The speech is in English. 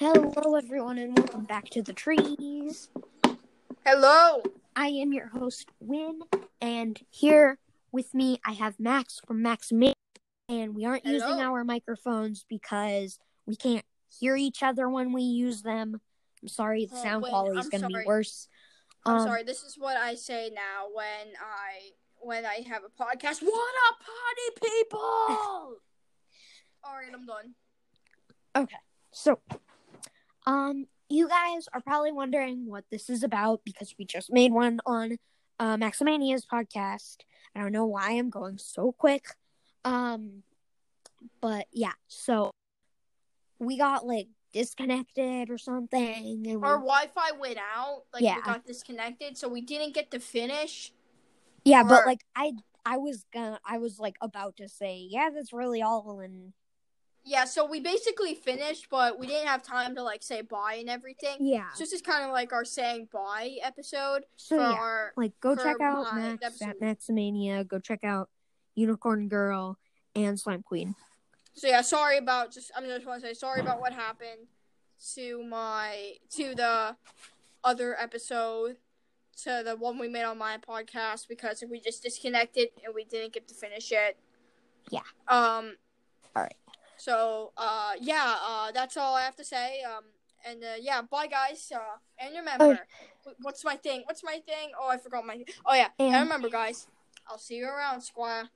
Hello, everyone, and welcome back to the trees. Hello. I am your host, Win, and here with me I have Max from Max Min, and we aren't using our microphones because we can't hear each other when we use them. I'm sorry, the Oh, sound Win, quality is going to be worse. I'm Um, sorry. This is what I say now when I when I have a podcast. What up, party people? All right, I'm done. Okay, so, um, you guys are probably wondering what this is about because we just made one on uh, Maximania's podcast. I don't know why I'm going so quick. Um, but yeah, so we got like disconnected or something, and we, Our Wi-Fi went out. Like Yeah. we got disconnected, so we didn't get to finish. yeah, but like I, I was gonna, I was like about to say, yeah, that's really all, and Yeah, so we basically finished, but we didn't have time to like say bye and everything. yeah, So this is kind of like our saying bye episode so for yeah. our. like go check out Max at. Maximania. Go check out Unicorn Girl and Slime Queen. So yeah, sorry about just. I'm just want to say sorry about what happened to my to the other episode to the one we made on my podcast because we just disconnected and we didn't get to finish it. Yeah. Um. All right. So uh yeah uh that's all I have to say um and uh, yeah bye guys uh and remember wh- what's my thing what's my thing oh I forgot my oh yeah and And- remember guys I'll see you around squire.